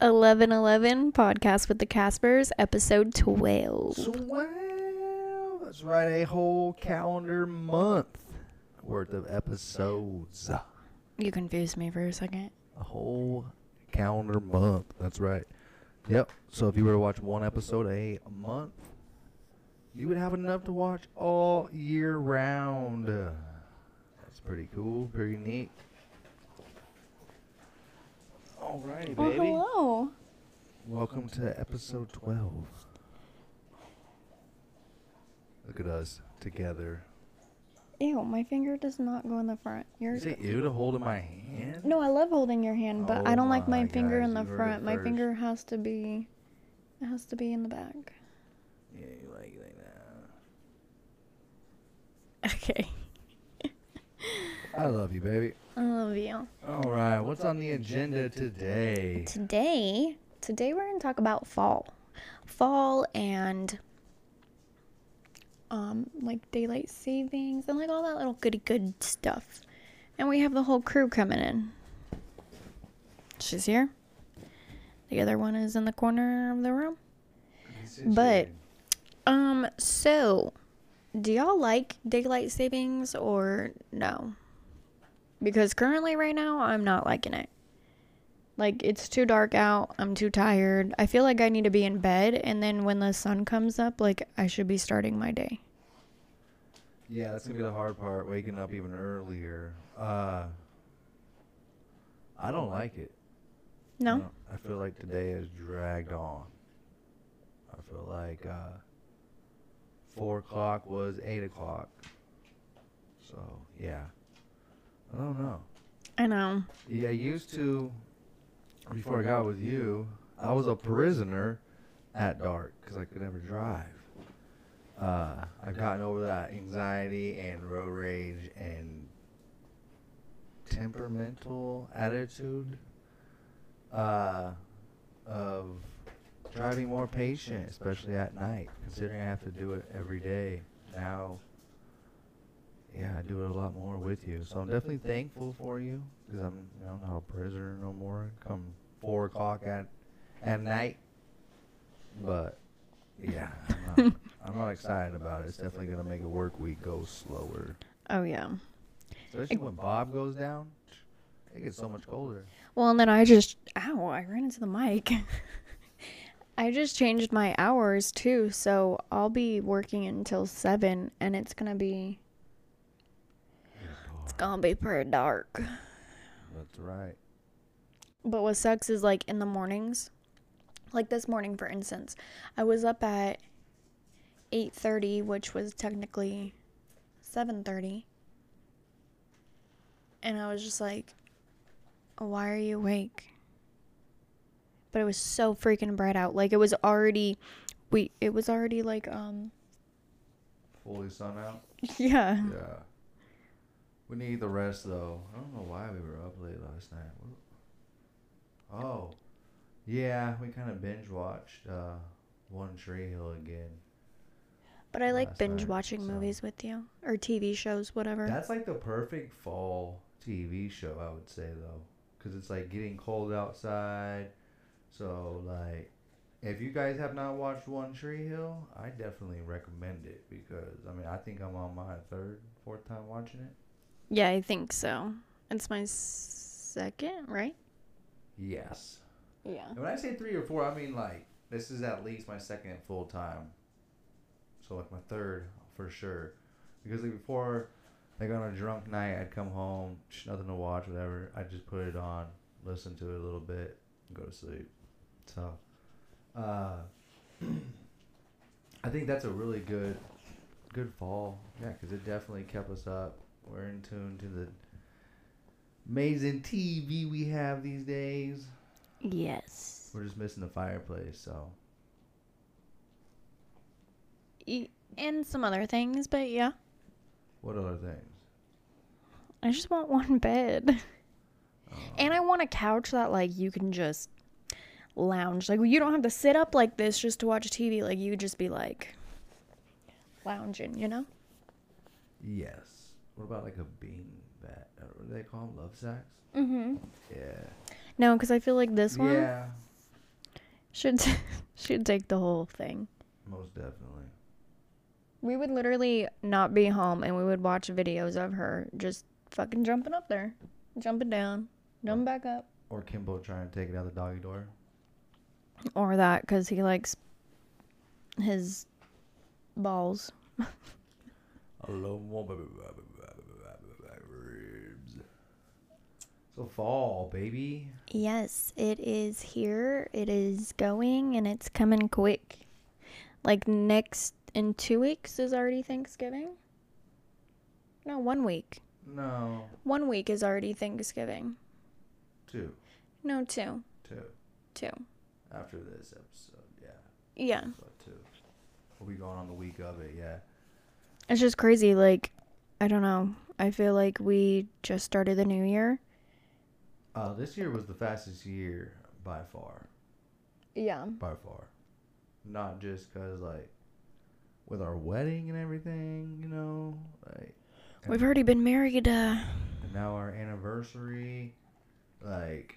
1111 podcast with the Caspers, episode 12. Swell. That's right, a whole calendar month worth of episodes. You confused me for a second. A whole calendar month. That's right. Yep. So if you were to watch one episode a month, you would have enough to watch all year round. That's pretty cool. Pretty neat. Alrighty, Well, baby. hello. Welcome to episode 12. Look at us together. Ew, my finger does not go in the front. You Yours. say ew to hold in my hand? No, I love holding your hand, but I Oh don't like my my finger in the you heard it front. My first. finger has to be. It has to be in the back. Yeah, you like it like that. Okay. I love you, baby. I love you. All right, what's on the agenda today? Today, today we're gonna talk about fall, fall and um like daylight savings and like all that little goody good stuff. And we have the whole crew coming in. She's here. The other one is in the corner of the room. But- Um, so do y'all like daylight savings or no? Because currently right now I'm not liking it. Like it's too dark out. I'm too tired. I feel like I need to be in bed and then when the sun comes up, like I should be starting my day. Yeah, that's gonna be the hard part. Waking up even earlier. Uh, I don't like it. No? I feel like today has dragged on. I feel like uh, four o'clock was eight o'clock. So yeah, I don't know. I know. Yeah, I used to, before I got with you, I was a prisoner at dark because I could never drive. Uh, I've gotten over that anxiety and road rage and temperamental attitude uh, of driving more patient, especially at night, considering I have to do it every day. Now, yeah, I do it a lot more with you. So I'm definitely thankful for you because I'm you know, not a prisoner no more. Come four o'clock at at night, but yeah, I'm not, I'm not excited about it. It's definitely gonna make a work week go slower, Oh yeah. especially when Bob goes down. It gets so much colder. Well, and then I just ow, I ran into the mic. I just changed my hours too, so I'll be working until 7 and it's going to be it's to be pretty dark. That's right. But what sucks is like in the mornings, like this morning for instance, I was up at 8:30, which was technically 7:30. And I was just like, "Why are you awake?" But it was so freaking bright out. Like it was already we it was already like um Fully sun out. yeah. Yeah. We need the rest though. I don't know why we were up late last night. Oh, yeah, we kind of binge watched uh, One Tree Hill again. But I like binge night, watching so- movies with you or TV shows, whatever. That's like the perfect fall TV show, I would say though, because it's like getting cold outside. So like, if you guys have not watched One Tree Hill, I definitely recommend it because I mean I think I'm on my third, fourth time watching it. Yeah, I think so. It's my second, right? Yes. Yeah. And when I say three or four, I mean like this is at least my second full time. So like my third for sure, because like before, like on a drunk night, I'd come home, nothing to watch, whatever. I just put it on, listen to it a little bit, and go to sleep. So, uh, I think that's a really good, good fall. Yeah, because it definitely kept us up. We're in tune to the amazing TV we have these days. Yes. We're just missing the fireplace, so and some other things, but yeah. what other things? I just want one bed. Uh, And I want a couch that like you can just lounge. Like you don't have to sit up like this just to watch TV. Like you just be like lounging, you know? yes. What about like a bean bat? Uh, What do they call them? Love sacks? Mm-hmm. Yeah. No, because I feel like this one. Yeah. Should should take the whole thing. Most definitely. We would literally not be home and we would watch videos of her just fucking jumping up there, jumping down, jumping back up. Or Kimbo trying to take it out the doggy door. Or that because he likes his balls. I love more ribs. So fall, baby. Yes, it is here. It is going and it's coming quick. Like next in two weeks is already Thanksgiving. No, one week. No, One week is already Thanksgiving. two, No, two. two. Two. After this episode, yeah. Yeah. So two. We'll be going on the week of it, yeah. It's just crazy. Like, I don't know. I feel like we just started the new year. Uh, this year was the fastest year by far. Yeah. By far. Not just because, like, with our wedding and everything, you know, like. We've already been married, uh, and now our anniversary, like.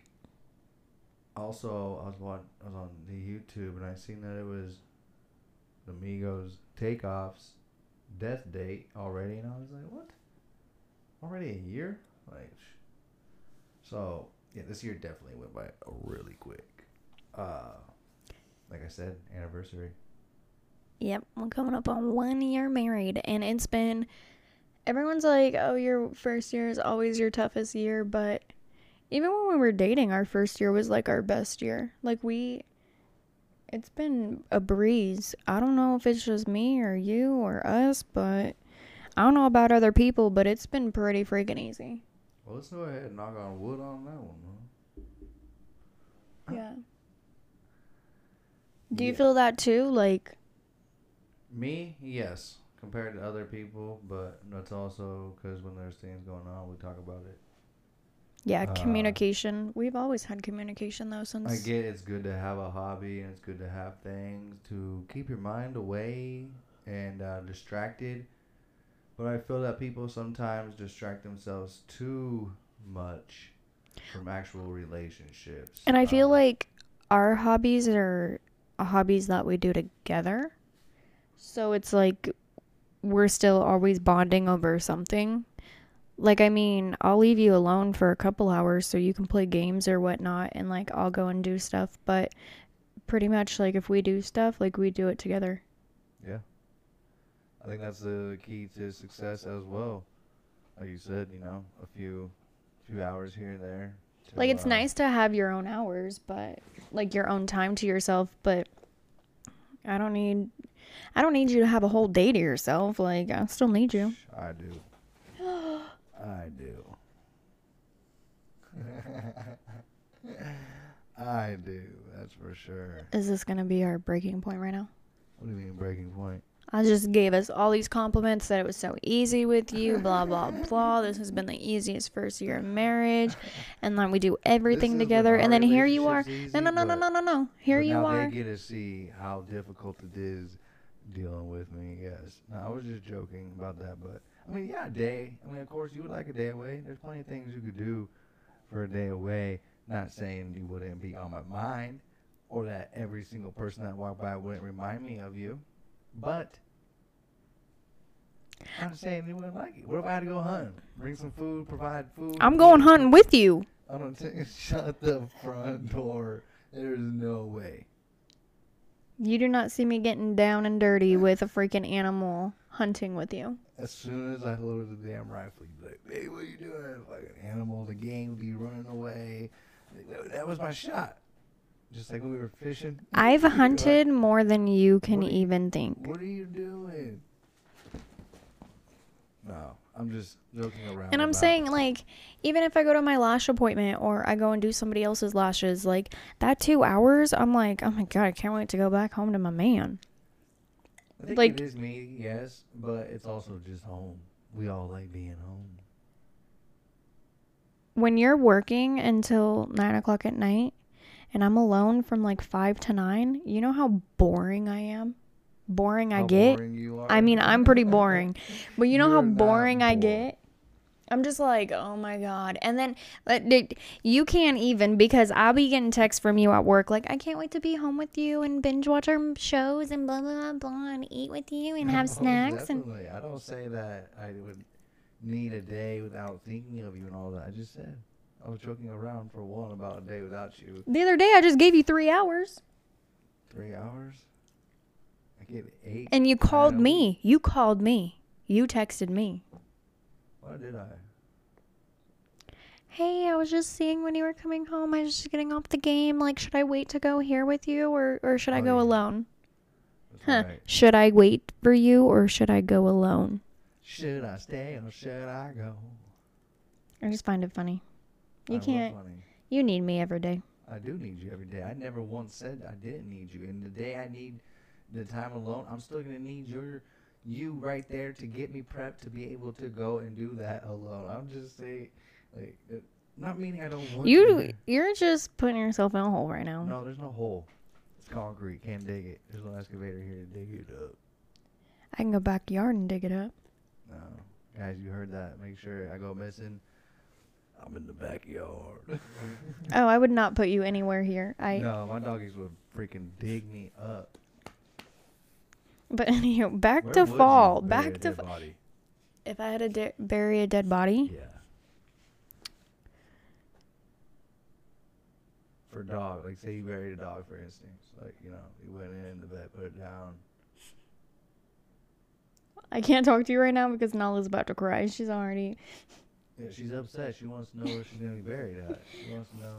Also, I was watching, I was on the YouTube and I seen that it was the Migos Takeoff's death date already, and I was like, what? Already a year? Like, sh- so yeah, this year definitely went by really quick. Uh, like I said, anniversary. Yep, we're coming up on one year married, and it's been. Everyone's like, "Oh, your first year is always your toughest year," but even when we were dating, our first year was like our best year. Like we, it's been a breeze. I don't know if it's just me or you or us, but I don't know about other people, but it's been pretty freaking easy. Well, let's go ahead and knock on wood on that one. Huh? Yeah. Do you Yeah. feel that too? Like, Me, yes, compared to other people, but that's also because when there's things going on, we talk about it. yeah, Uh, communication. We've always had communication though since. I get it's good to have a hobby and it's good to have things to keep your mind away and uh, distracted. But I feel that people sometimes distract themselves too much from actual relationships. And I feel Um, like our hobbies are hobbies that we do together. So it's like we're still always bonding over something. Like, I mean, I'll leave you alone for a couple hours so you can play games or whatnot, and like I'll go and do stuff. But pretty much, like, if we do stuff, like, we do it together. Yeah. I think that's the key to success as well. Like you said, you know, a few few hours here and there. to, Like, it's uh, nice to have your own hours, but like your own time to yourself. But I don't need, I don't need you to have a whole day to yourself. Like, I still need you. I do. I do. I do. That's for sure. Is this gonna be our breaking point right now? What do you mean breaking point? I just gave us all these compliments that it was so easy with you, blah blah blah. This has been the easiest first year of marriage, and then we do everything together, and then here you are. relationships No no no no no no no. Here you now are. They get to see how difficult it is dealing with me. Yes. No, I was just joking about that, but I mean, yeah, a day. I mean, of course, you would like a day away. There's plenty of things you could do for a day away. Not saying you wouldn't be on my mind, or that every single person that walked by wouldn't remind me of you, but. I'm saying you wouldn't like it. What if I had to go hunting? Bring some food, provide food. I'm going hunting with you. I'm gonna t- shut the front door. There's no way. You do not see me getting down and dirty with a freaking animal hunting with you. As soon as I loaded the damn rifle, you'd be like, "Hey, what are you doing?" Like an animal, the game would be running away. That- was my shot. Just like when we were fishing. I've You'd like, hunted more than you can you- even think. What are you doing? No, I'm just joking around. And I'm about saying, like, even if I go to my lash appointment or I go and do somebody else's lashes, like, that two hours, I'm like, oh my God, I can't wait to go back home to my man. I think like- it is me, yes, but it's also just home. We all like being home. When you're working until nine o'clock at night and I'm alone from like five to nine, you know how boring I am? Boring I get? boring I mean, I'm pretty boring. But you know how You're not boring I get? I'm just like, oh my god. And then dude, you can't even because I'll be getting texts from you at work like, I can't wait to be home with you and binge watch our shows and blah blah blah, blah and eat with you and have Oh, snacks and definitely. I don't say that I would need a day without thinking of you and all that. I just said I was joking around for one about a day without you. the other day I just gave you three hours Three hours. I gave it eight. and you called me. You called me. You texted me. Why did I? Hey, I was just seeing when you were coming home. I was just getting off the game. Like, should I wait to go here with you or, or should I Oh, go alone? That's Huh. right. Should I wait for you or should I go alone? Should I stay or should I go? I just find it funny. I You love can't. funny. You need me every day. I do need you every day. I never once said I didn't need you. And the day I need the time alone, I'm still gonna need your you right there to get me prepped to be able to go and do that alone. I'm just saying, like, uh, not meaning I don't want You to. you're just putting yourself in a hole right now. No, there's no hole. It's concrete. Can't dig it. There's no excavator here to dig it up. I can go backyard and dig it up. No, guys, you heard that? Make sure I go missing. I'm in the backyard. Oh, I would not put you anywhere here. I no, my doggies would freaking dig me up. But anyhow, back Where to fall. Back to dead fa- if I had to de- bury a dead body, Yeah. For dog, like say you buried a dog, for instance, like you know, you went in the vet, put it down. I can't talk to you right now because Nala's about to cry. She's already. Yeah, she's upset. She wants to know where she's gonna be buried at. She wants to know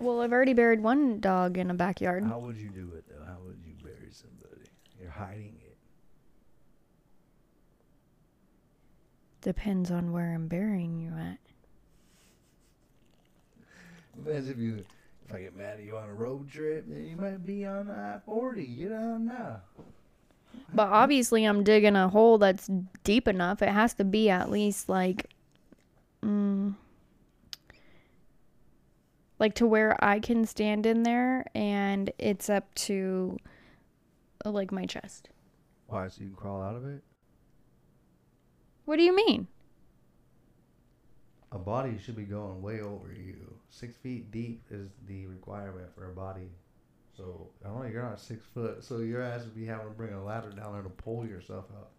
Well, I've already buried one dog in a backyard. how would you do it though? How would you bury somebody? You're hiding it. Depends on where I'm burying you at. Depends if you, if I get mad at you on a road trip, then you might be on I forty. You don't know. But obviously, I'm digging a hole that's deep enough. It has to be at least like, mm, like to where I can stand in there, and it's up to like my chest. Why? So you can crawl out of it? What do you mean? A body should be going way over you. Six feet deep is the requirement for a body. So I don't know you're not six foot, so your ass would be having to bring a ladder down there to pull yourself up.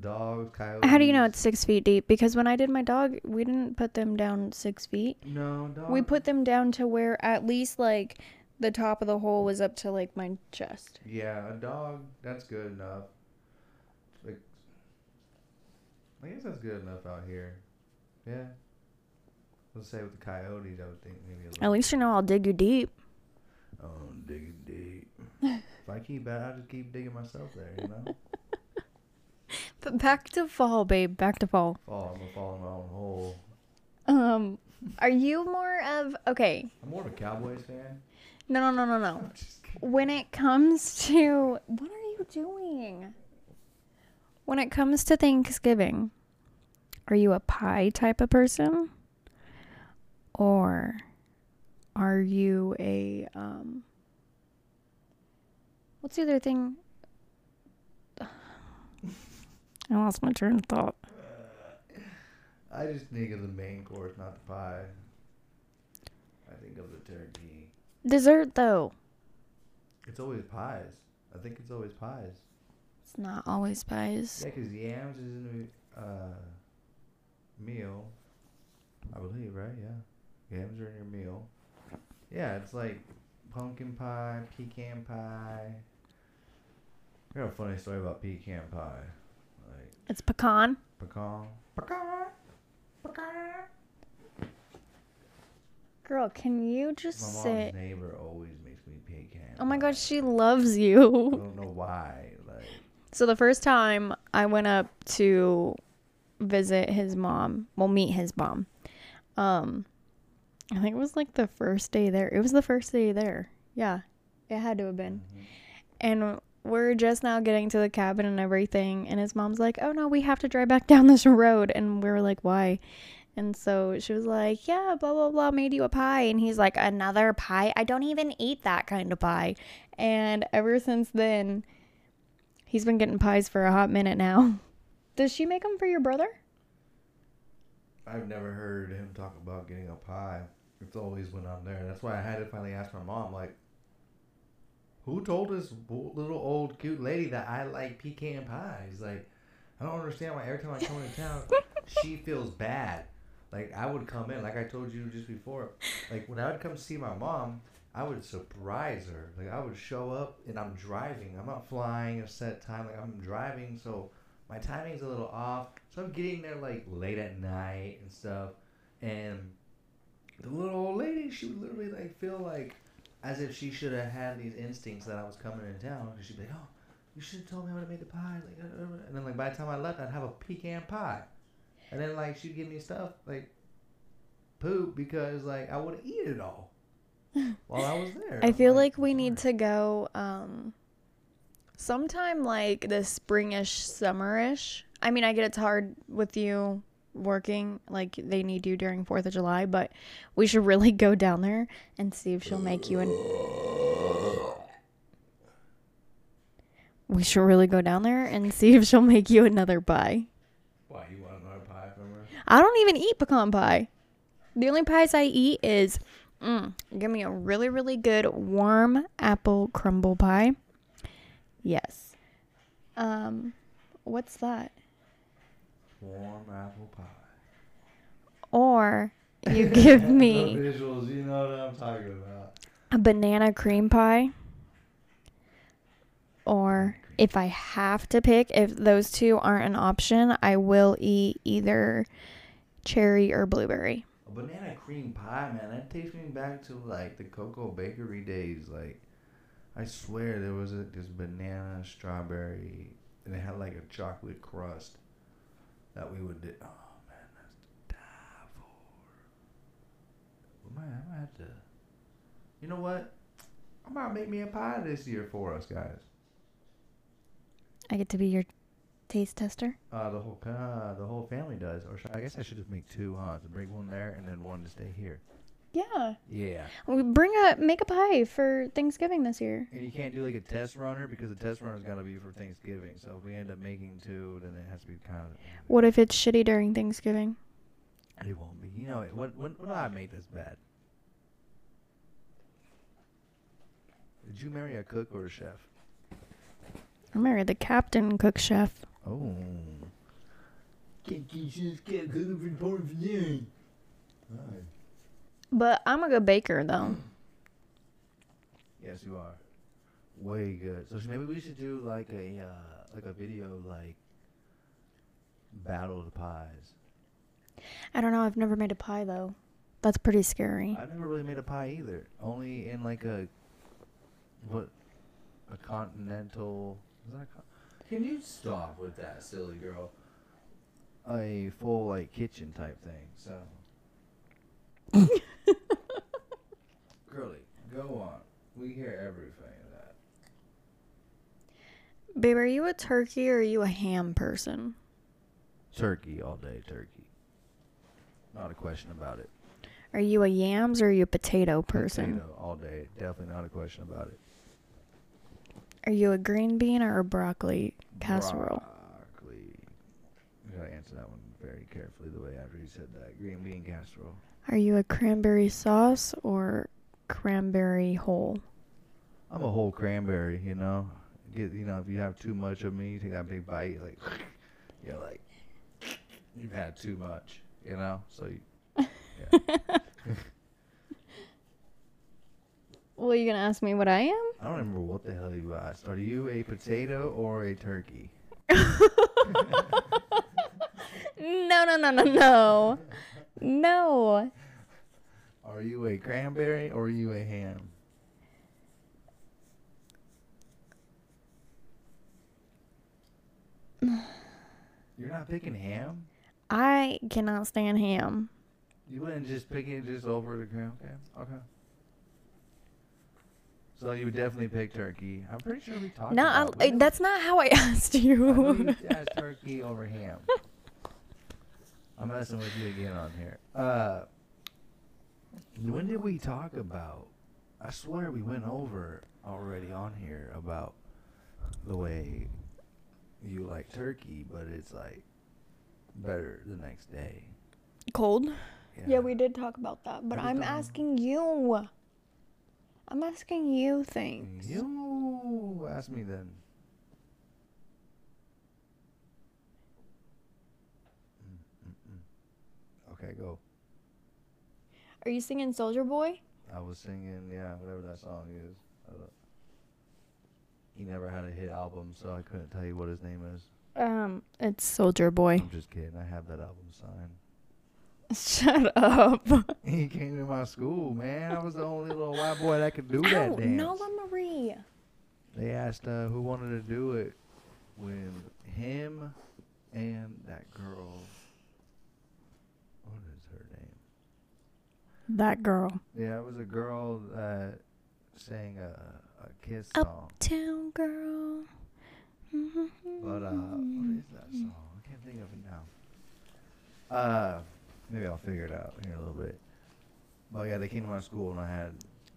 Dogs, coyotes. How do you know it's six feet deep? Because when I did my dog, we didn't put them down six feet. No, dog. We put them down to where at least like the top of the hole was up to like my chest. Yeah, a dog. That's good enough. Like, I guess that's good enough out here. Yeah. Let's say with the coyotes, I would think maybe a little. At least you know I'll dig you deep. Oh, dig deep. if I keep that, I just keep digging myself there. You know. But back to fall, babe. Back to fall. fall. I'm gonna fall in my own hole. Um, are you more of okay? I'm more of a Cowboys fan. No, no, no, no, no. I'm. When it comes to what are you doing? When it comes to Thanksgiving, are you a pie type of person, or are you a um? What's the other thing? I lost my train of thought. I just think of the main course, not the pie. I think of the turkey. Dessert though. It's always pies. I think it's always pies. It's not always pies. Yeah, 'cause yams is in the uh, meal. I believe, right? Yeah. Yams are in your meal. Yeah, it's like pumpkin pie, pecan pie. I got a funny story about pecan pie. Like It's pecan. pecan. Pecan. Pecan. Girl, can you just My just mom's sit? neighbor always makes me pecan. Oh my pie. gosh, she loves you. I you. don't know why. So the first time I went up to visit his mom, well, meet his mom. Um, I think it was like the first day there. It was the first day there. Yeah, it had to have been. mhm. And we're just now getting to the cabin and everything. And his mom's like, "Oh no, we have to drive back down this road." And we were like, "Why?" And so she was like, "Yeah, blah blah blah, made you a pie." And he's like, "Another pie? I don't even eat that kind of pie." And ever since then, he's been getting pies for a hot minute now. Does she make them for your brother? I've never heard him talk about getting a pie. It's always when I'm there. That's why I had to finally ask my mom, like, who told this little old cute lady that I like pecan pies? Like, I don't understand why every time I come into town, she feels bad. Like, I would come in, like I told you just before, like, when I would come see my mom, I would surprise her. Like, I would show up and I'm driving. I'm not flying a set time. Like, I'm driving, so my timing's a little off. So I'm getting there, like, late at night and stuff. And the little old lady, she would literally, like, feel like as if she should have had these instincts that I was coming in town. Cause she'd be like, "Oh, you should have told me I would have made the pie." Like, uh, uh, and then like by the time I left, I'd have a pecan pie, and then like she'd give me stuff like poop because like I would eat it all while I was there. I feel like we need to go um sometime like this springish, summerish. I mean, I get it's hard with you working, like they need you during 4th of July, but we should really go down there and see if she'll make you an We should really go down there and see if she'll make you another pie. Why you want another pie from her? I don't even eat pecan pie. The only pies I eat is mm, give me a really, really good warm apple crumble pie. Yes. Um, what's that? Warm apple pie. Or you give the me visuals. You know what I'm talking about. a banana cream pie. Or if I have to pick, if those two aren't an option, I will eat either cherry or blueberry. Banana cream pie, man, that takes me back to like the Cocoa Bakery days. Like, I swear there was a, this banana strawberry, and it had like a chocolate crust that we would do. Oh man, that's to die for. Man, I might have to. You know what? I'm gonna make me a pie this year for us guys. I get to be your taste tester. Uh, the whole uh, the whole family does, or should, I guess I should just make two, huh? To bring one there and then one to stay here. Yeah. Yeah. We bring a make a pie for Thanksgiving this year. And you can't do like a test runner because the test runner's got to be for Thanksgiving. So if we end up making two, then it has to be kind of. What if it's shitty during Thanksgiving? It won't be. You know, when when when I made this bad? Did you marry a cook or a chef? I married the captain cook chef. Oh. But I'm a good baker though. Yes, you are. Way good. So maybe we should do like a uh, like a video like battle of the pies. I don't know. I've never made a pie though. That's pretty scary. I've never really made a pie either. Only in like a what a continental. Is that a con- Can you stop with that, silly girl? A full like kitchen type thing. So. Girly, go on. We hear everything of that. Babe, are you a turkey or are you a ham person? Turkey all day, turkey. Not a question about it. Are you a yams or are you a potato person? Potato all day. Definitely not a question about it. Are you a green bean or a broccoli casserole? Broccoli. You gotta answer that one very carefully the way after you said that. Green bean casserole. Are you a cranberry sauce or cranberry whole? I'm a whole cranberry, you know. Get you know, if you have too much of me, you take that big bite, like you're like you've had too much, you know. So you, yeah. Well, you gonna ask me what I am? I don't remember what the hell you asked. Are you a potato or a turkey? No, no, no, no, no. No. Are you a cranberry or are you a ham? You're not picking ham? I cannot stand ham. You wouldn't just pick it just over the cran? Okay. Okay. So you would definitely pick turkey. I'm pretty sure we talked No, about I, we- that's not how I asked I you you. asked turkey over ham. I'm messing with you again on here. Uh, when did we talk about? I swear we went over already on here about the way you like turkey, but it's like better the next day. Cold. Yeah. we did talk about that, but I'm time. asking you. I'm asking you things. You ask me then. Mm, mm, mm. Okay, go. Are you singing Soulja Boy? I was singing, yeah, whatever that song is. He never had a hit album, so I couldn't tell you what his name is. Um, it's Soulja Boy. I'm just kidding. I have that album signed. Shut up. He came to my school, man. I was the only little white boy that could do that Ow, dance. Nala Marie. They asked uh, who wanted to do it with him and that girl. What is her name? That girl. Yeah, it was a girl that sang a, a kiss song. Uptown girl. But uh, what is that song? I can't think of it now. Uh, maybe I'll figure it out here in a little bit. But yeah, they came to my school and I had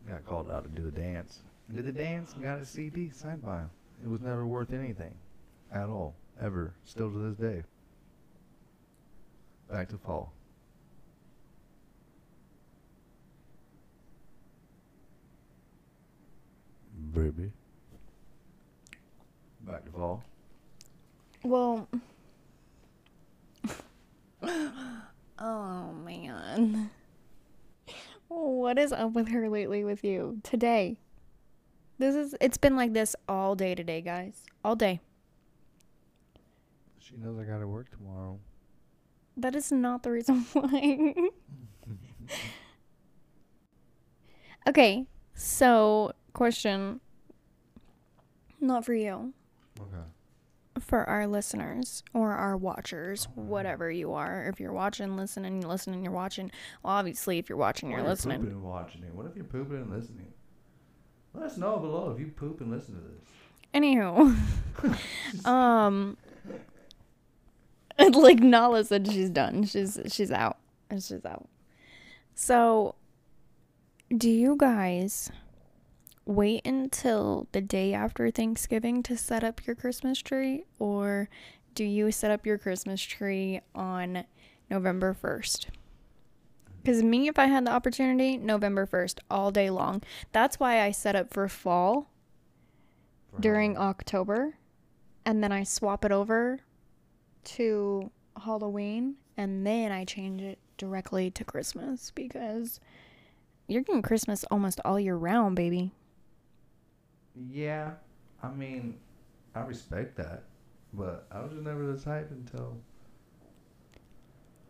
got called out to do the dance. Did the dance and got a CD signed by him. It was never worth anything, at all, ever. Still to this day. Back to fall. Baby. Back to fall. Well. oh man. What is up with her lately with you today? This is it's been like this all day today, guys. All day. She knows I gotta work tomorrow. That is not the reason why. okay. So, question not for you. Okay. For our listeners or our watchers, whatever you are. If you're watching, listening, you're listening, you're watching. Well, obviously, if you're watching, you're Or listening. pooping and watching it. What if you're pooping and listening? Let us know below if you poop and listen to this. Anywho, um, like Nala said, she's done. She's she's out. She's out. So, do you guys wait until the day after Thanksgiving to set up your Christmas tree, or do you set up your Christmas tree on November first? Because me, if I had the opportunity, November 1st, all day long. That's why I set up for fall For during. October, and then I swap it over to Halloween, and then I change it directly to Christmas because you're getting Christmas almost all year round, baby. Yeah, I mean, I respect that, but I was just never the type until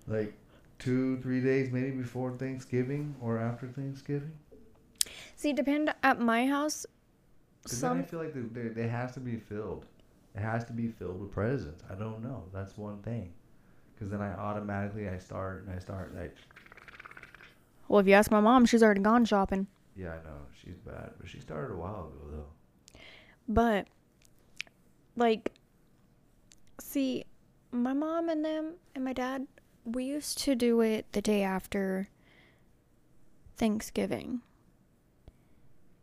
like two, three days maybe before Thanksgiving or after Thanksgiving. See, depend at my house. Then I Some feel like they, they, they has to be filled. It has to be filled with presents. I don't know. That's one thing. Because then I automatically I start and I start like well, if you ask my mom, she's already gone shopping. yeah I know she's bad, but she started a while ago though. But like see, my mom and them and my dad, we used to do it the day after Thanksgiving.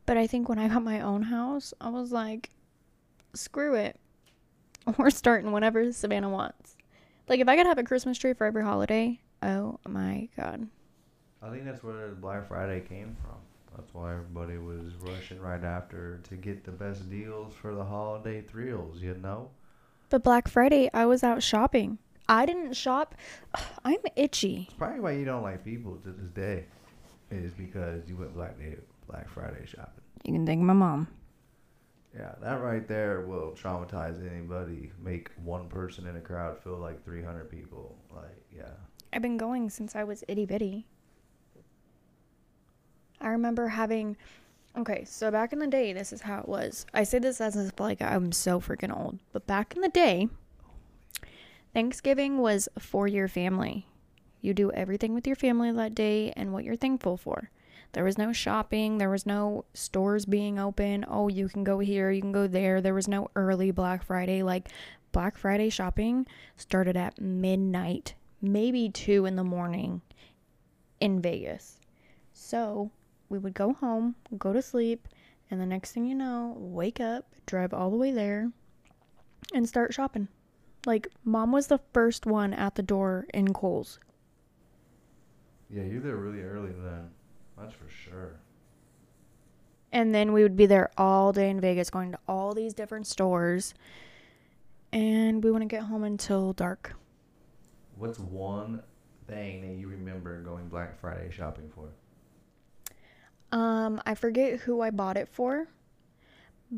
But I think when I got my own house, I was like, screw it. We're starting whenever Savannah wants. Like if I could have a Christmas tree for every holiday, oh my god. I think that's where Black Friday came from. That's why everybody was rushing right after to get the best deals for the holiday thrills. You know. But Black Friday, I was out shopping. I didn't shop. I'm itchy. It's probably why you don't like people to this day. Is because you went Black Day, Black Friday shopping. You can thank my mom. Yeah, that right there will traumatize anybody. Make one person in a crowd feel like 300 people. Like, yeah. I've been going since I was itty bitty. I remember having. Okay, so back in the day, this is how it was. I say this as if like I'm so freaking old, but back in the day, Thanksgiving was for your family. You do everything with your family that day and what you're thankful for. There was no shopping, there was no stores being open. Oh, you can go here, you can go there. There was no early Black Friday. Like, Black Friday shopping started at midnight, maybe 2 in the morning in Vegas. So, we would go home, go to sleep, and the next thing you know, wake up, drive all the way there, and start shopping. Like, mom was the first one at the door in Kohl's. Yeah, you're there really early then. That's for sure. And then we would be there all day in Vegas, going to all these different stores. And we wouldn't get home until dark. What's one thing that you remember going Black Friday shopping for? Um, I forget who I bought it for,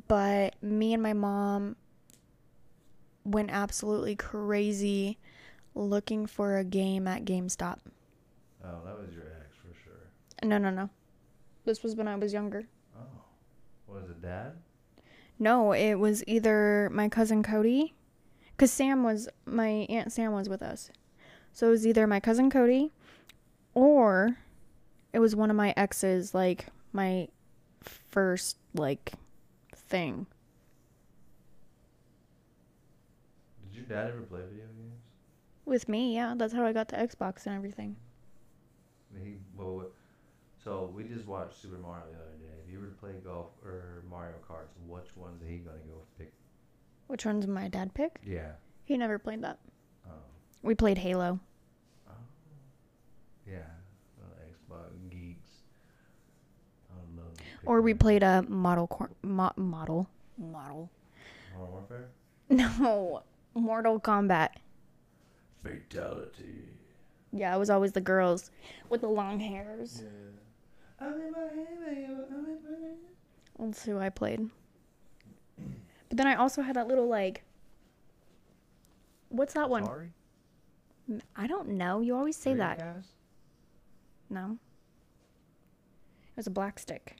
but me and my mom went absolutely crazy looking for a game at GameStop. Oh, that was your ex for sure. No, no, no. This was when I was younger. Oh, was it dad? No, it was either my cousin Cody, because Sam was, my Aunt Sam was with us. So it was either my cousin Cody or it was one of my exes, like my first, like, thing. Did your dad ever play video games? With me, yeah. That's how I got the Xbox and everything. He well, so we just watched Super Mario the other day. If you were to play golf or Mario Kart, which one's are he gonna go pick? Which one's my dad pick? Yeah. He never played that. Oh. We played Halo. Oh. Yeah. Uh, Xbox geeks. I would love. to pick Or we played a model cor- mo- model model. Modern Warfare. No, Mortal Kombat. Fatality. Yeah, it was always the girls with the long hairs. Yeah. I'm in my head, I'm in my head. That's who I played. But then I also had that little like. What's that one? Sorry? I don't know. You always say that. Dreamcast? No. It was a black stick.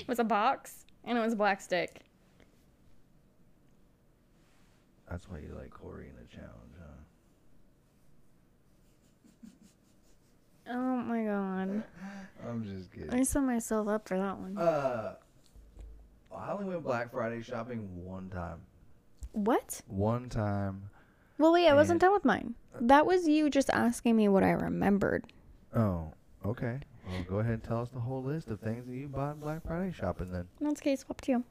It was a box and it was a black stick. That's why you like Corey in the challenge, huh? Oh my god. I'm just kidding. I set myself up for that one. Uh, I only went Black Friday shopping one time. What? One time. Well, wait, I wasn't done with mine. That was you just asking me what I remembered. Oh, okay. Well, go ahead and tell us the whole list of things that you bought in Black Friday shopping then. That's okay, swap to you.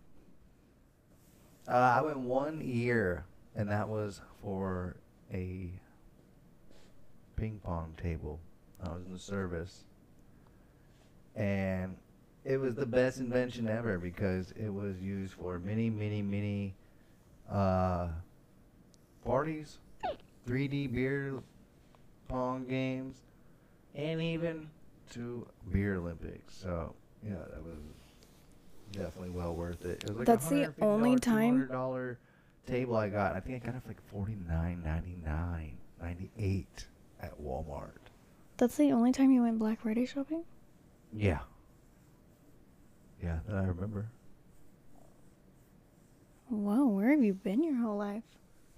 Uh, I went one year, and that was for a ping pong table. I was in the service, and it was the best invention ever because it was used for many, many, many uh, parties, 3D beer pong games, and even to beer Olympics. So yeah, that was definitely well worth it. It was like That's the only time- dollar table I got. I think I got it for like forty nine ninety nine, ninety eight at Walmart. That's the only time you went Black Friday shopping? Yeah. Yeah, that I remember. Whoa, where have you been your whole life?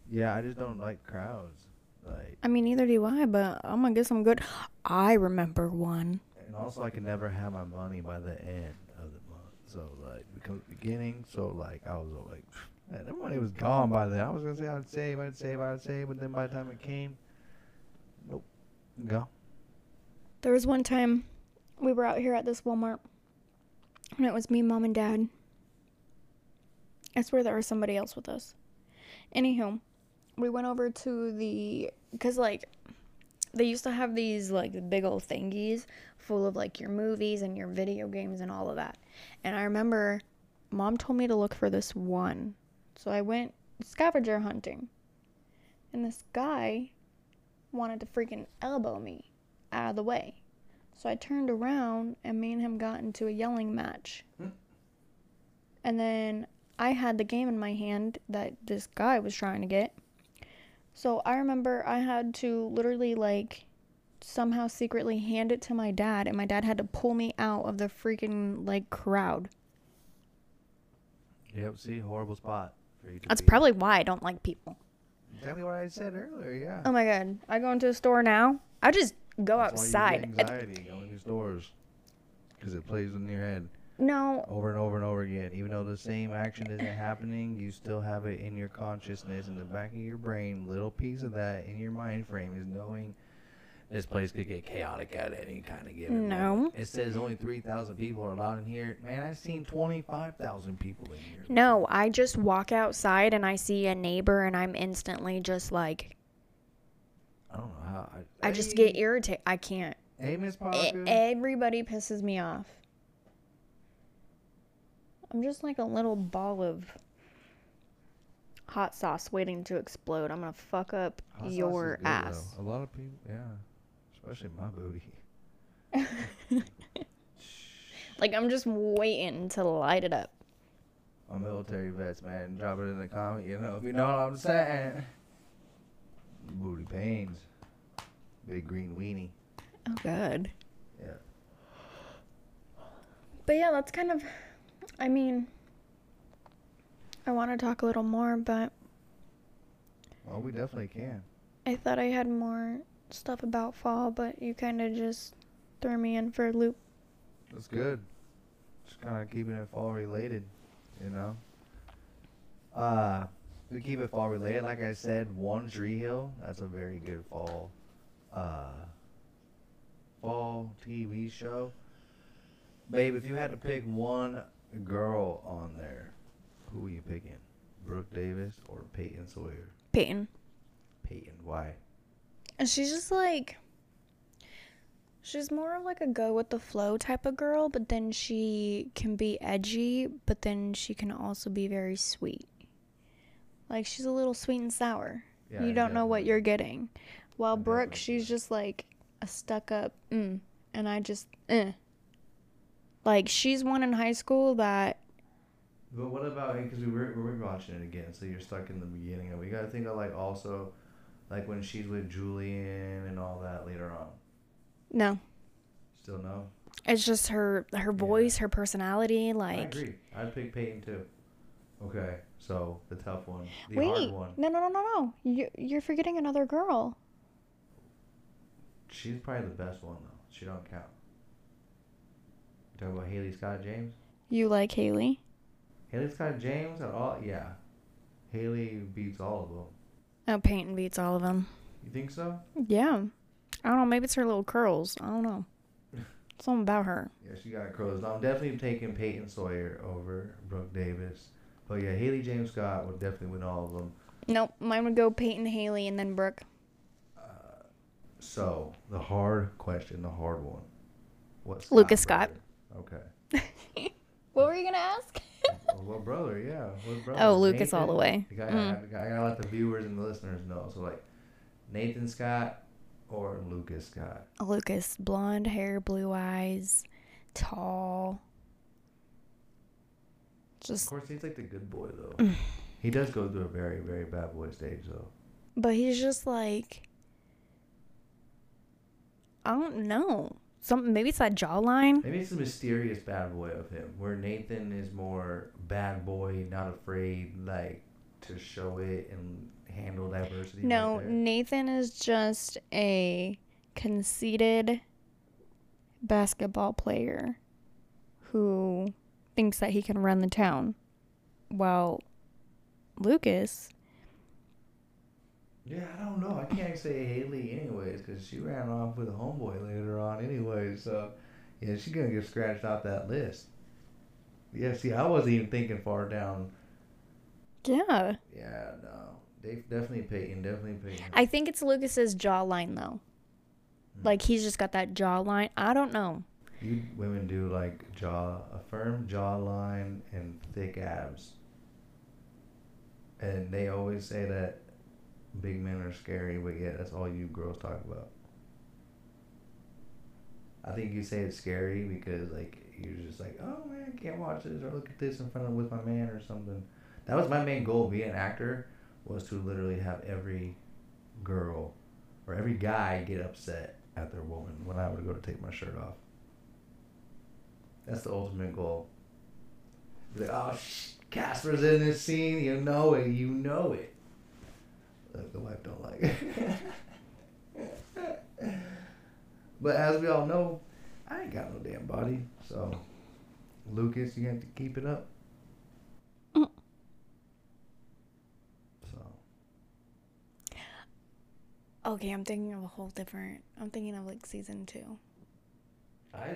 Yeah, I just don't like crowds. Like, I mean, neither do I, but I'm gonna get some good. I remember one. and also I can never have my money by the end of the month. So like, because beginning. So like, I was like, man, that money was gone by then. I was gonna say I'd save, I'd save, I'd save, but then by the time it came, nope, go. There was one time we were out here at this Walmart, and it was me, mom, and dad. I swear there was somebody else with us. Anywho, we went over to the because like they used to have these like big old thingies full of like your movies and your video games and all of that. And I remember mom told me to look for this one. So I went scavenger hunting. And this guy wanted to freaking elbow me out of the way. So I turned around and me and him got into a yelling match. And then I had the game in my hand that this guy was trying to get. So I remember I had to literally like somehow secretly hand it to my dad and my dad had to pull me out of the freaking like crowd. Yep. See, horrible spot for you. To That's be. probably why I don't like people. exactly what I said earlier. Yeah. Oh my god. I go into a store now. I just go That's why you get outside. It- Anxiety going to stores because it plays in your head. No, over and over and over again. Even though the same action isn't happening, you still have it in your consciousness, in the back of your brain. Little piece of that in your mind frame is knowing this place could get chaotic at any kind of given No. moment. It says only 3,000 people are allowed in here. Man, I've seen 25,000 people in here. no, I just walk outside and I see a neighbor and I'm instantly just like, I don't know how. I, I just get irritated. I can't. Hey, Miss Parker. everybody pisses me off. I'm just like a little ball of hot sauce waiting to explode. I'm gonna fuck up Hot your good, though. ass. A lot of people, yeah, especially my booty. Like I'm just waiting to light it up. My military vets, man. Drop it in the comment, you know, if you know what I'm saying. Booty pains. Big green weenie. Oh god. Yeah. But yeah, that's kind of I mean I want to talk a little more, but Well, we definitely can. I thought I had more stuff about fall, but you kind of just threw me in for a loop. That's good. Just kind of keeping it fall related, you know. Uh, we keep it fall related. Like I said, One Tree Hill. That's a very good fall, uh, fall TV show. Babe, if you had to pick one girl on there, who are you picking? Brooke Davis or Peyton Sawyer? Peyton. Peyton, why? And she's just like she's more of like a go with the flow type of girl, but then she can be edgy, but then she can also be very sweet. Like she's a little sweet and sour. Yeah, you don't know what you're getting. While Brooke, she's just like a stuck up mm, and I just eh. Like she's one in high school that But what about because we were we were watching it again, so you're stuck in the beginning, and we gotta think of like also, like when she's with Julian and all that later on. no. Still no. It's just her her Yeah. voice, her personality, like. I agree. I'd pick Peyton too. Okay, so the tough one, the Wait, hard one. no, no, no, no, no! You you're forgetting another girl. She's probably the best one though. She don't count. Talking about Haley Scott James? You like Haley? Haley Scott James at all? Yeah. Haley beats all of them. Oh, Peyton beats all of them. You think so? Yeah, I don't know. Maybe it's her little curls. I don't know. Something about her. Yeah, she got crows. I'm definitely taking Peyton Sawyer over Brooke Davis. But yeah, Haley James Scott would definitely win all of them. Nope, mine would go Peyton, Haley, and then Brooke. Uh, so the hard question, the hard one. What's Lucas Scott. Okay. What were you gonna ask? Well, what brother? Yeah. What brother? Oh, Lucas all the way. The guy, Mm. I, gotta- I gotta let the viewers and the listeners know. So like, Nathan Scott or Lucas Scott. Lucas, blonde hair, blue eyes, tall. Just. Of course, he's like the good boy though. he does go through a very, very bad boy stage though. but he's just like, I don't know. Some maybe it's that jawline. Maybe it's a mysterious bad boy of him, where Nathan is more bad boy, not afraid, like to show it and handle diversity. No, right. Nathan is just a conceited basketball player who thinks that he can run the town. While Lucas, Yeah, I don't know. I can't say Haley anyways, because she ran off with a homeboy later on anyway. So, yeah, she's gonna get scratched off that list. Yeah, see, I wasn't even thinking far down. yeah. Yeah, no, they definitely Peyton, definitely Peyton. I think it's Lucas's jawline though. Hmm. Like he's just got that jawline. I don't know. You women do like jaw, a firm jawline and thick abs. And they always say that big men are scary, but yeah, that's all you girls talk about. I think you say it's scary because like you're just like, oh man, I can't watch this or look at this in front of with my man or something. That was my main goal being an actor was to literally have every girl or every guy get upset at their woman when I would go to take my shirt off. That's the ultimate goal. Like, oh, sh- Casper's in this scene. You know it. You know it. The wife don't like it. but as we all know, I ain't got no damn body. So, Lucas, you have to keep it up. Mm. So, Okay, I'm thinking of a whole different. I'm thinking of like season two. I,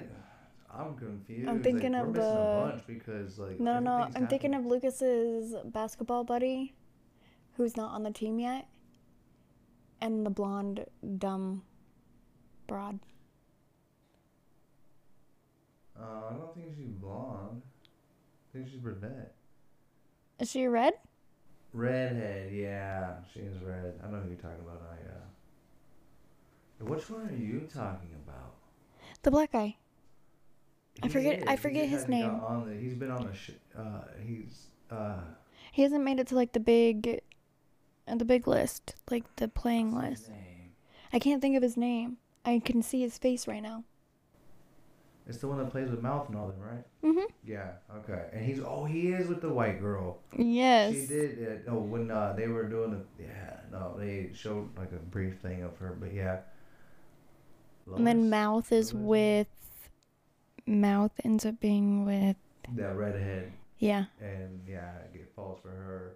I'm confused. I'm thinking like, of the- because like No, no, I'm thinking happening. of Lucas's basketball buddy, who's not on the team yet, and the blonde, dumb broad. Uh, I don't think she's blonde. I think she's brunette. Is she red? Redhead, yeah, she is red. I know who you're talking about. I yeah. Which one are you talking about? The black guy. I He forget- I is. He forget his name. On the, he's been on the. Sh- uh, he's uh. He hasn't made it to like the big, uh, the big list, like the playing list. I can't think of his name. I can see his face right now. It's the one that plays with mouth and all them, right? Mhm. Yeah. Okay. And he's oh he is with the white girl. Yes. She did. It. Oh, when uh, they were doing the yeah no they showed like a brief thing of her, but yeah. And then mouth is Lois? with. Mouth ends up being with. that redhead Yeah. and yeah, it falls for her.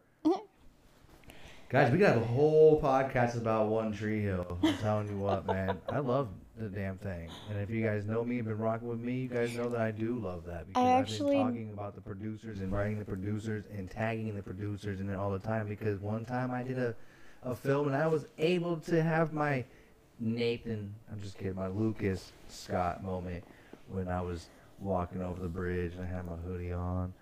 Guys, we got a whole podcast about One Tree Hill. I'm telling you what, man, I love the damn thing. And if you guys know me, been rocking with me, you guys know that I do love that because I I've actually- been talking about the producers and writing the producers and tagging the producers and it all the time. Because one time I did a, a film and I was able to have my Nathan, I'm just kidding, my Lucas Scott moment when I was walking over the bridge and I had my hoodie on.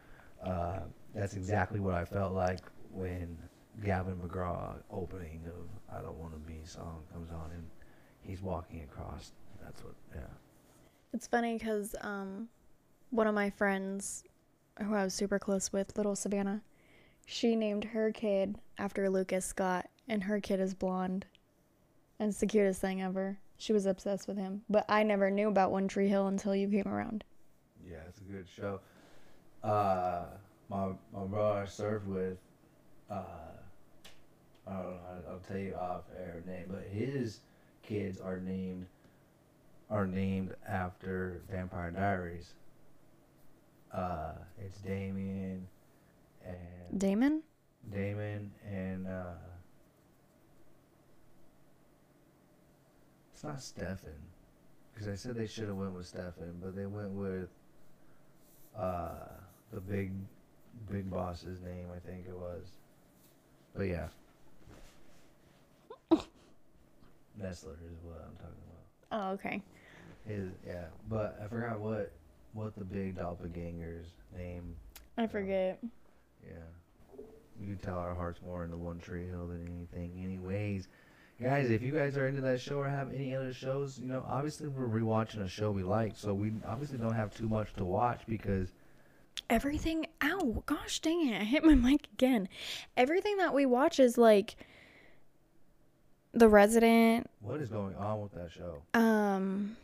Uh, that's exactly what I felt like when Gavin DeGraw opening of "I Don't Want to Be" song comes on and he's walking across. That's what, yeah. It's funny because um, one of my friends, who I was super close with, little Savannah, she named her kid after Lucas Scott, and her kid is blonde, and it's the cutest thing ever. She was obsessed with him, but I never knew about One Tree Hill until you came around. Yeah, it's a good show. Uh, my my brother I served with, uh, I don't know. I'll, tell you off air name, but his kids are named are named after Vampire Diaries. Uh, it's Damien and Damon? Damon and uh, it's not Stefan because I said they should have went with Stefan, but they went with uh, the big big boss's name. I think it was, but yeah, Nestler is what I'm talking about. Oh, okay. His yeah, but I forgot what what the big doppelganger's name. I um, forget. Yeah. You can tell our hearts more into One Tree Hill than anything. Anyways, guys, if you guys are into that show or have any other shows, you know, obviously we're rewatching a show we like, so we obviously don't have too much to watch because Everything. Ow! Gosh dang it! I hit my mic again. Everything that we watch is like The Resident, what is going on with that show? um,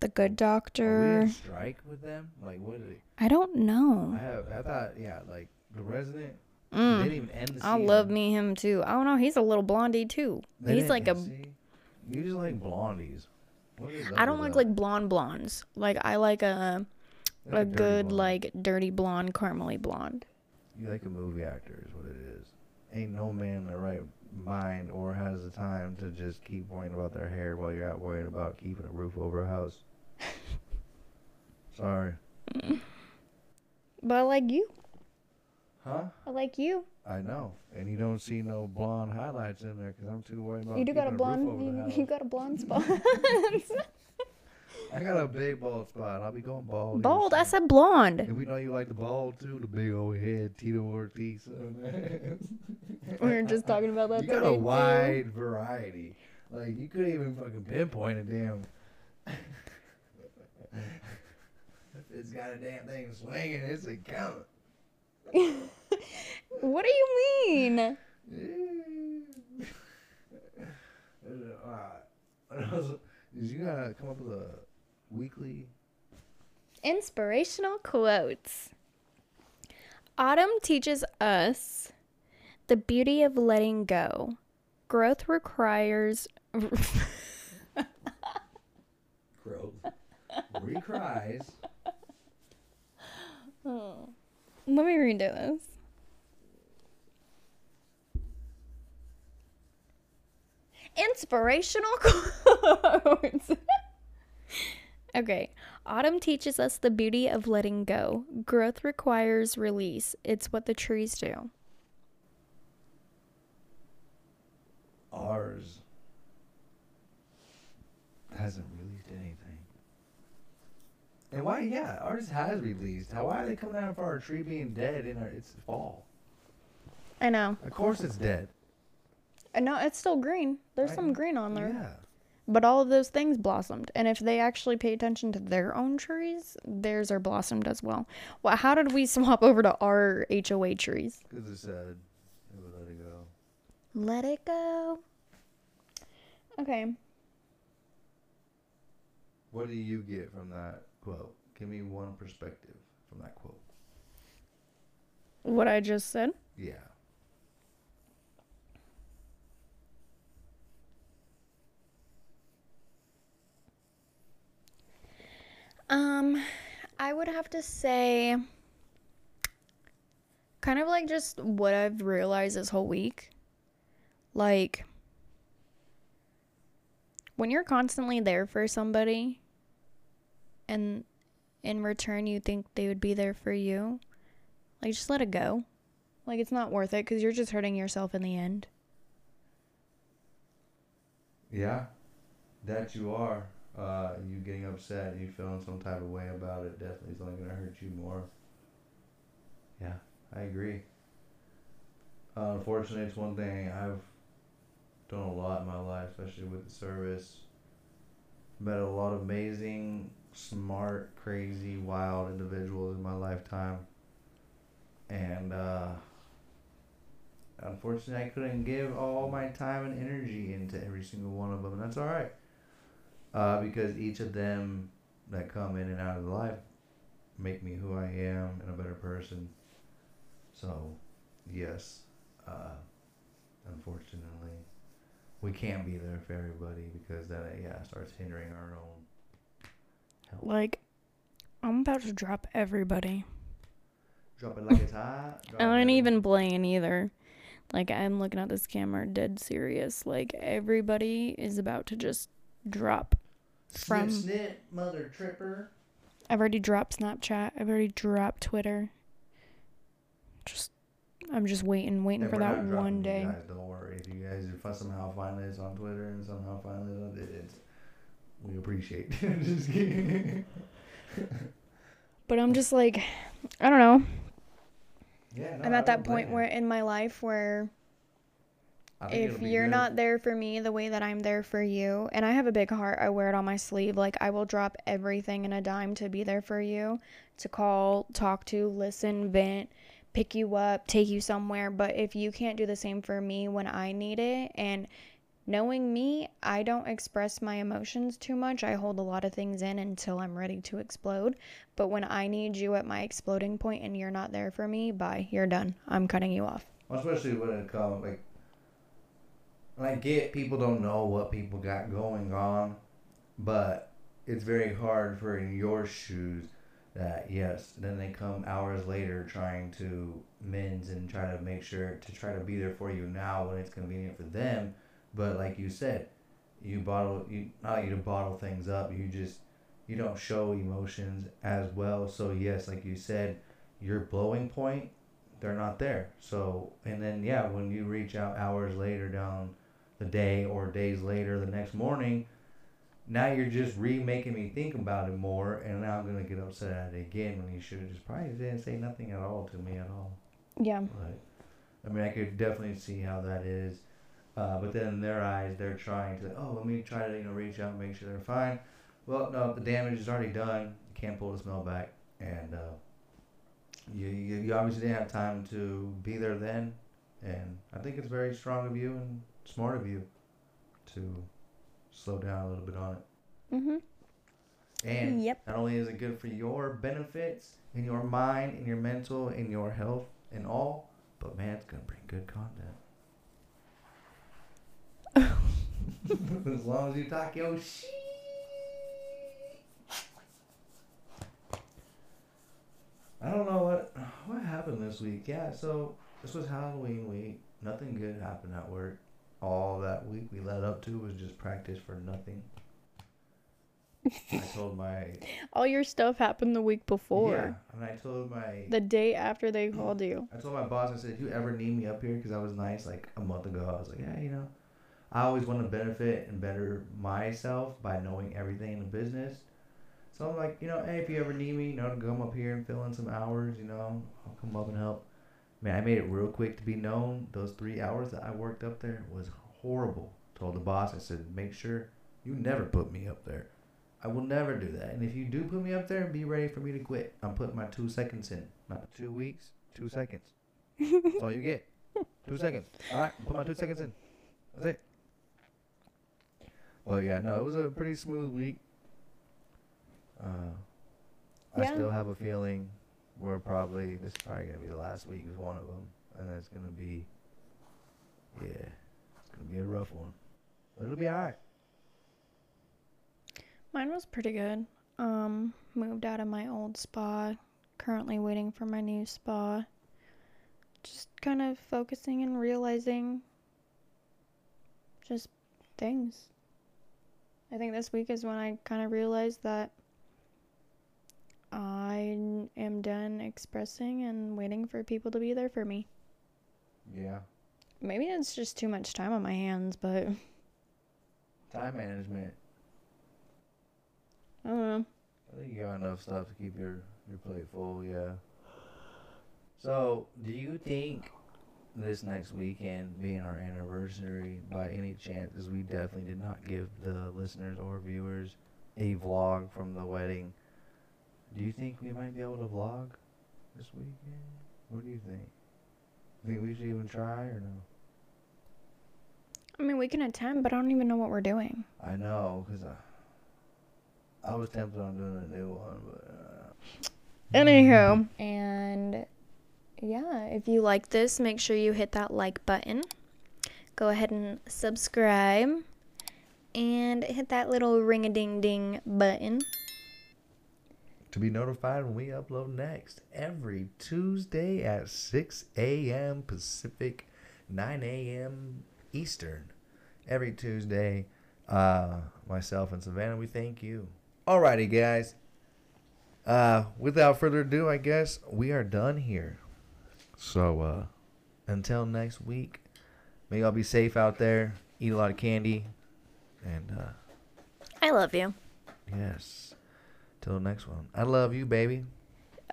The Good Are we Doctor. in strike with them? Like, what? They, I don't know. I have. I thought, yeah, like the Resident. They Mm. didn't even end the I season. love me him too. I don't know. He's a little blondie too. They He's didn't- like a. See? You just like blondies. What is I don't with like that? like blonde blondes. Like I like a a dirty good blonde. like dirty blonde, caramely blonde. You like a movie actor is what it is. Ain't no man in the right mind or has the time to just keep worrying about their hair while you're out worrying about keeping a roof over a house. Sorry. But I like you. Huh? I like you. I know. And you don't see no blonde highlights in there because I'm too worried about you do got a blonde. the You, you got a blonde spot. I got a big bald spot. I'll be going bald. Bald. I said blonde. And we know you like the bald too, the big old head, Tito Ortiz. We were just talking about that You got a too. wide variety. Like you couldn't even fucking pinpoint a damn. it's got a damn thing swinging, it's a count. What do you mean? Alright. Uh, you gotta come up with a weekly. Inspirational quotes. Autumn teaches us the beauty of letting go. Growth requires. Growth. Recries. Hmm. Let me redo this. Inspirational quotes. Okay. Autumn teaches us the beauty of letting go. Growth requires release. It's what the trees do. Ours hasn't released anything. And why? Yeah, ours has released. How? Why are they coming out for our tree being dead in our? It's fall. I know. Of course, it's dead. Uh, No, it's still green. There's I some green on there. Yeah. But all of those things blossomed. And if they actually pay attention to their own trees, theirs are blossomed as well. Well, how did we swap over to our HOA trees? Because it said it would let it go. Let it go. Okay. What do you get from that quote? Give me one perspective from that quote. What I just said. Yeah. Um, I would have to say kind of like just what I've realized this whole week. Like when you're constantly there for somebody and in return you think they would be there for you, like just let it go. Like it's not worth it cuz you're just hurting yourself in the end. Yeah. That you are. Uh, you getting upset, and you feeling some type of way about it, definitely is only going to hurt you more. Yeah, I agree. Uh, unfortunately, it's one thing I've done a lot in my life, especially with the service. Met a lot of amazing, smart, crazy, wild individuals in my lifetime. And uh, unfortunately, I couldn't give all my time and energy into every single one of them, and that's all right. Uh, because each of them that come in and out of the life make me who I am and a better person. So, yes, uh, unfortunately, we can't be there for everybody because that yeah starts hindering our own health. Like I'm about to drop everybody. Drop it like it's hot. I like- even playing either. Like I'm looking at this camera dead serious. Like everybody is about to just drop. From- snip snip mother tripper. I've already dropped Snapchat. I've already dropped Twitter. Just I'm just waiting, waiting And for that one day. Guys, don't worry. If you guys if I somehow find this on Twitter and somehow find this on it, it's we appreciate. Just kidding. But I'm just like I don't know. Yeah, no, I'm at that point where in my life where if you're good. not there for me the way that I'm there for you, and I have a big heart, I wear it on my sleeve. Like, I will drop everything in a dime to be there for you, to call, talk to, listen, vent, pick you up, take you somewhere. But if you can't do the same for me when I need it, and knowing me, I don't express my emotions too much. I hold a lot of things in until I'm ready to explode. But when I need you at my exploding point and you're not there for me, bye, you're done. I'm cutting you off. Especially when it comes like, and I get people don't know what people got going on, but it's very hard for in your shoes that yes, then they come hours later trying to mend and try to make sure to try to be there for you now when it's convenient for them. But like you said, you bottle you not you to bottle things up. You just you don't show emotions as well. So yes, like you said, your blowing point they're not there. So, and then yeah, when you reach out hours later down the day or days later the next morning, now you're just remaking me think about it more, and now I'm gonna get upset at it again when you should have just probably didn't say nothing at all to me at all. Yeah. But I mean, I could definitely see how that is. Uh, but then in their eyes, they're trying to, oh, let me try to you know reach out and make sure they're fine. Well, no, the damage is already done. You can't pull the smell back, and uh, you, you you obviously didn't have time to be there then. And I think it's very strong of you and smart of you to slow down a little bit on it. Mm-hmm. And Yep. not only is it good for your benefits in your mind, in your mental, in your health, and all, but man, it's gonna bring good content. as long as you talk your shit. I don't know what what happened this week. Yeah, so this was Halloween week. Nothing good happened at work. All that week we led up to was just practice for nothing. I told my All your stuff happened the week before. yeah, and I told my The day after they called you. I told my boss I said, if you ever need me up here, because I was nice like a month ago. I was like, yeah, you know, I always want to benefit and better myself by knowing everything in the business. So I'm like, you know, hey, if you ever need me, you know, to come up here and fill in some hours, you know, I'll come up and help. Man, I made it real quick to be known. Those three hours that I worked up there was horrible. Told the boss, I said, make sure you never put me up there. I will never do that. And if you do put me up there, be ready for me to quit. I'm putting my two seconds in. Not two weeks, two seconds. That's all you get. Two seconds. All right, put my two seconds in. That's it. Well, yeah, no, it was a pretty smooth week. Uh, I still have a feeling we're probably this is probably gonna be the last week is one of them, and it's gonna be, yeah, it's gonna be a rough one, but it'll be all right. Mine was pretty good. Um, moved out of my old spa. Currently waiting for my new spa. Just kind of focusing and realizing just things. I think this week is when I kind of realized that I am done expressing and waiting for people to be there for me. Yeah, Maybe it's just too much time on my hands, but time management. I don't know. I think you got enough stuff to keep your your plate full. Yeah. So, do you think this next weekend being our anniversary, by any chance, because we definitely did not give the listeners or viewers a vlog from the wedding, do you think we might be able to vlog this weekend? What do you think? Think we should even try or no? I mean, we can attempt, but I don't even know what we're doing. I know, cause I, I was tempted on doing a new one, but. Uh, Anywho. And yeah, if you like this, make sure you hit that like button. Go ahead and subscribe. And hit that little ring a ding ding button. To be notified when we upload next every Tuesday at 6 a.m. Pacific, 9 a.m. Eastern. Every Tuesday, uh, myself and Savannah, we thank you. Alrighty, guys. Uh, without further ado, I guess we are done here. So, uh, until next week, may y'all be safe out there. Eat a lot of candy. And, uh, I love you. yes. Till the next one. I love you, baby.